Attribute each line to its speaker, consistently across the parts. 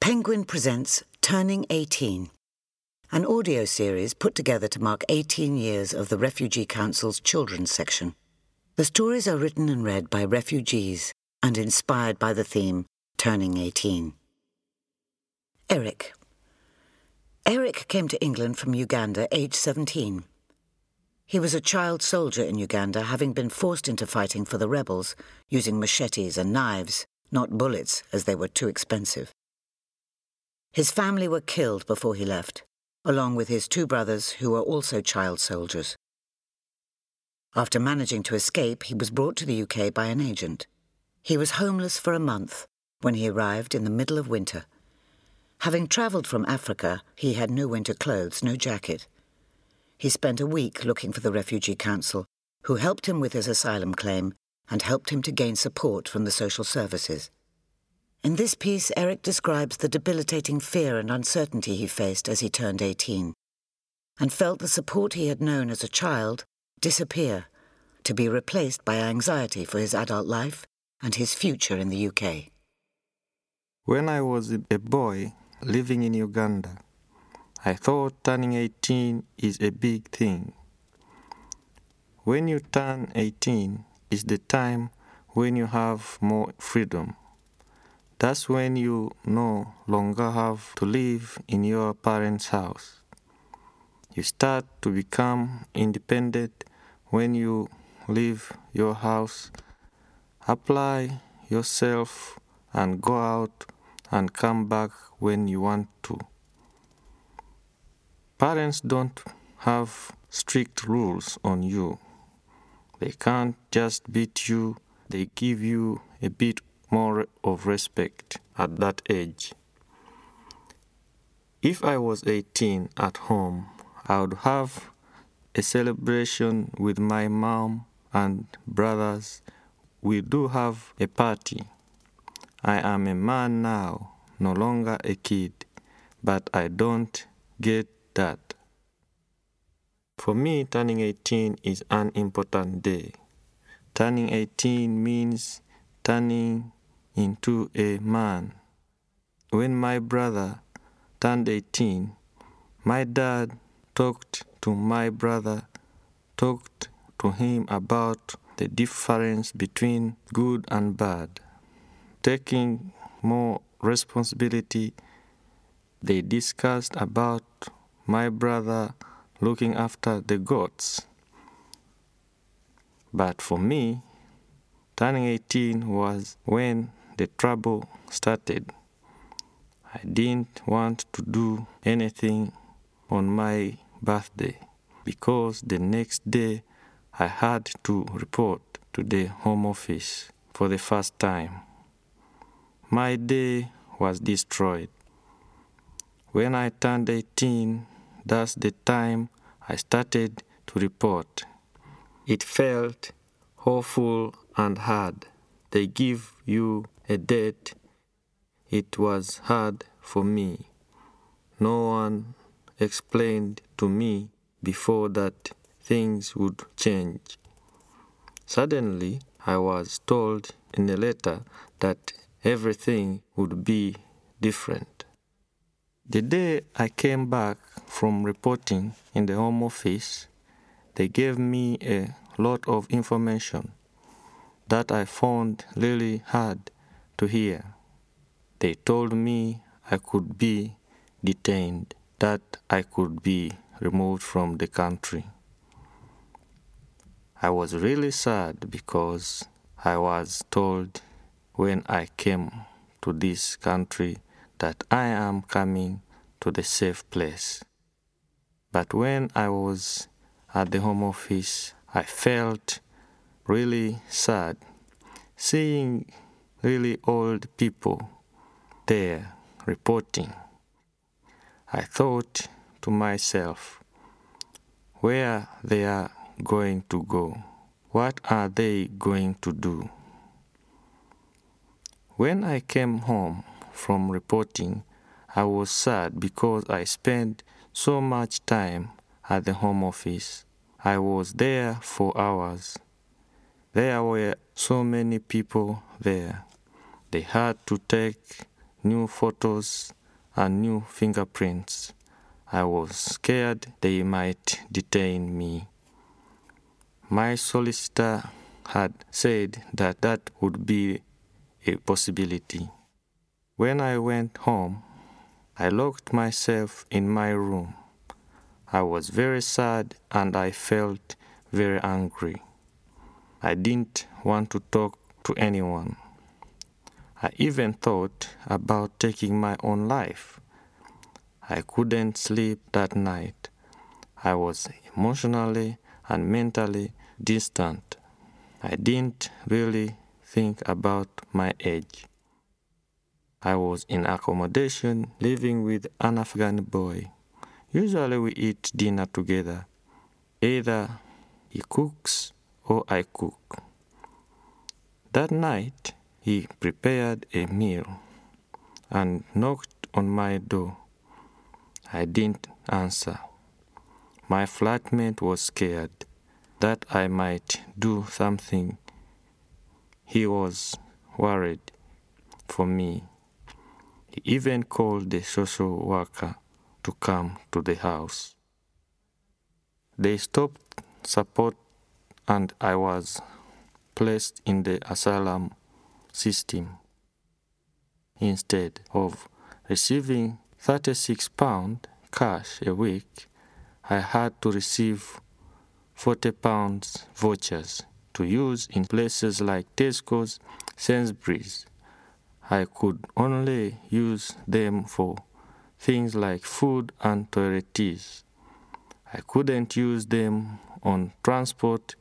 Speaker 1: Penguin presents Turning 18, an audio series put together to mark 18 years of the Refugee Council's children's section. The stories are written and read by refugees and inspired by the theme Turning 18. Eric. Eric came to England from Uganda aged 17. He was a child soldier in Uganda, having been forced into fighting for the rebels using machetes and knives, not bullets, as they were too expensive. His family were killed before he left, along with his two brothers who were also child soldiers. After managing to escape, he was brought to the UK by an agent. He was homeless for a month when he arrived in the middle of winter. Having travelled from Africa, he had no winter clothes, no jacket. He spent a week looking for the Refugee Council, who helped him with his asylum claim and helped him to gain support from the social services. In this piece, Eric describes the debilitating fear and uncertainty he faced as he turned 18, and felt the support he had known as a child disappear, to be replaced by anxiety for his adult life and his future in the UK.
Speaker 2: When I was a boy living in Uganda, I thought turning 18 is a big thing. When you turn 18 is the time when you have more freedom. That's when you no longer have to live in your parents' house. You start to become independent when you leave your house, apply yourself, and go out and come back when you want to. Parents don't have strict rules on you. They can't just beat you, they give you a bit more of respect at that age. If I was 18 at home, I would have a celebration with my mom and brothers. We do have a party. I am a man now, no longer a kid, but I don't get that. For me, turning 18 is an important day. Turning 18 means turning into a man. When my brother turned 18, my dad talked to my brother, talked to him about the difference between good and bad. Taking more responsibility, they discussed about my brother looking after the goats. But for me, turning 18 was when the trouble started. I didn't want to do anything on my birthday because the next day I had to report to the Home Office for the first time. My day was destroyed. When I turned 18, that's the time I started to report. It felt awful and hard. They give you a date, it was hard for me. No one explained to me before that things would change. Suddenly, I was told in a letter that everything would be different. The day I came back from reporting in the Home Office, they gave me a lot of information that I found really hard to hear. They told me I could be detained, that I could be removed from the country. I was really sad because I was told when I came to this country that I am coming to the safe place. But when I was at the Home Office, I felt really sad seeing really old people there reporting. I thought to myself, where they are going to go, what are they going to do? When I came home from reporting, I was sad because I spent so much time at the home office. I was there for hours. There were so many people there. They had to take new photos and new fingerprints. I was scared they might detain me. My solicitor had said that that would be a possibility. When I went home, I locked myself in my room. I was very sad and I felt very angry. I didn't want to talk to anyone. I even thought about taking my own life. I couldn't sleep that night. I was emotionally and mentally distant. I didn't really think about my age. I was in accommodation living with an Afghan boy. Usually we eat dinner together. Either he cooks or I cook. That night he prepared a meal and knocked on my door. I didn't answer. My flatmate was scared that I might do something. He was worried for me. He even called the social worker to come to the house. They stopped support and I was placed in the asylum system. Instead of receiving 36 pounds cash a week, I had to receive 40 pounds vouchers to use in places like Tesco's, Sainsbury's. I could only use them for things like food and toiletries. I couldn't use them on transport.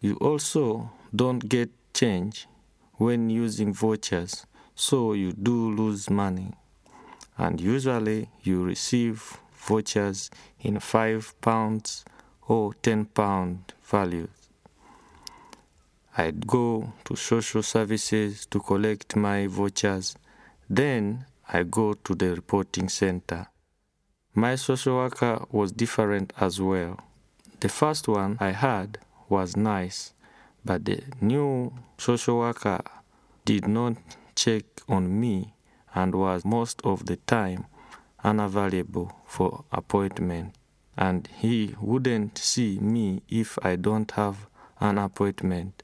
Speaker 2: You also don't get change when using vouchers, so you do lose money. And usually you receive vouchers in 5 pounds or 10 pound values. I'd go to social services to collect my vouchers. Then I go to the reporting center. My social worker was different as well. The first one I had was nice, but the new social worker did not check on me and was most of the time unavailable for appointment and he wouldn't see me if I don't have an appointment.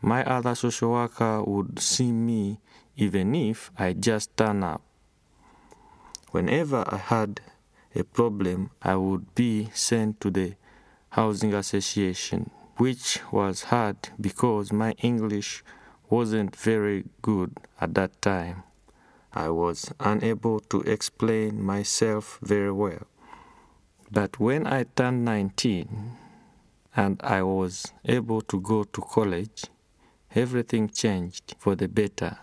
Speaker 2: My other social worker would see me even if I just turn up. Whenever I had a problem, I would be sent to the housing association, which was hard because my English wasn't very good at that time. I was unable to explain myself very well. But when I turned 19 and I was able to go to college, everything changed for the better.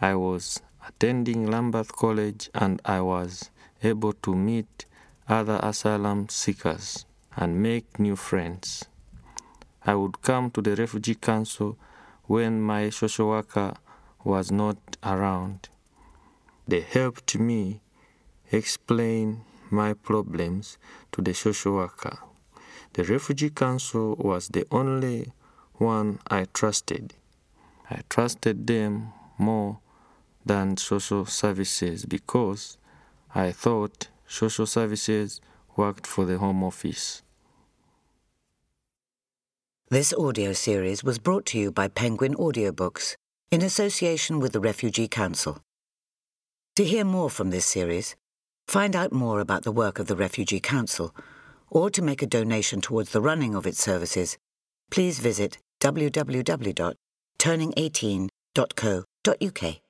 Speaker 2: I was attending Lambeth College and I was able to meet other asylum seekers and make new friends. I would come to the Refugee Council when my social worker was not around. They helped me explain my problems to the social worker. The Refugee Council was the only one I trusted. I trusted them more than social services because I thought social services worked for the Home Office.
Speaker 1: This audio series was brought to you by Penguin Audiobooks in association with the Refugee Council. To hear more from this series, find out more about the work of the Refugee Council, or to make a donation towards the running of its services, please visit www.turning18.co.uk.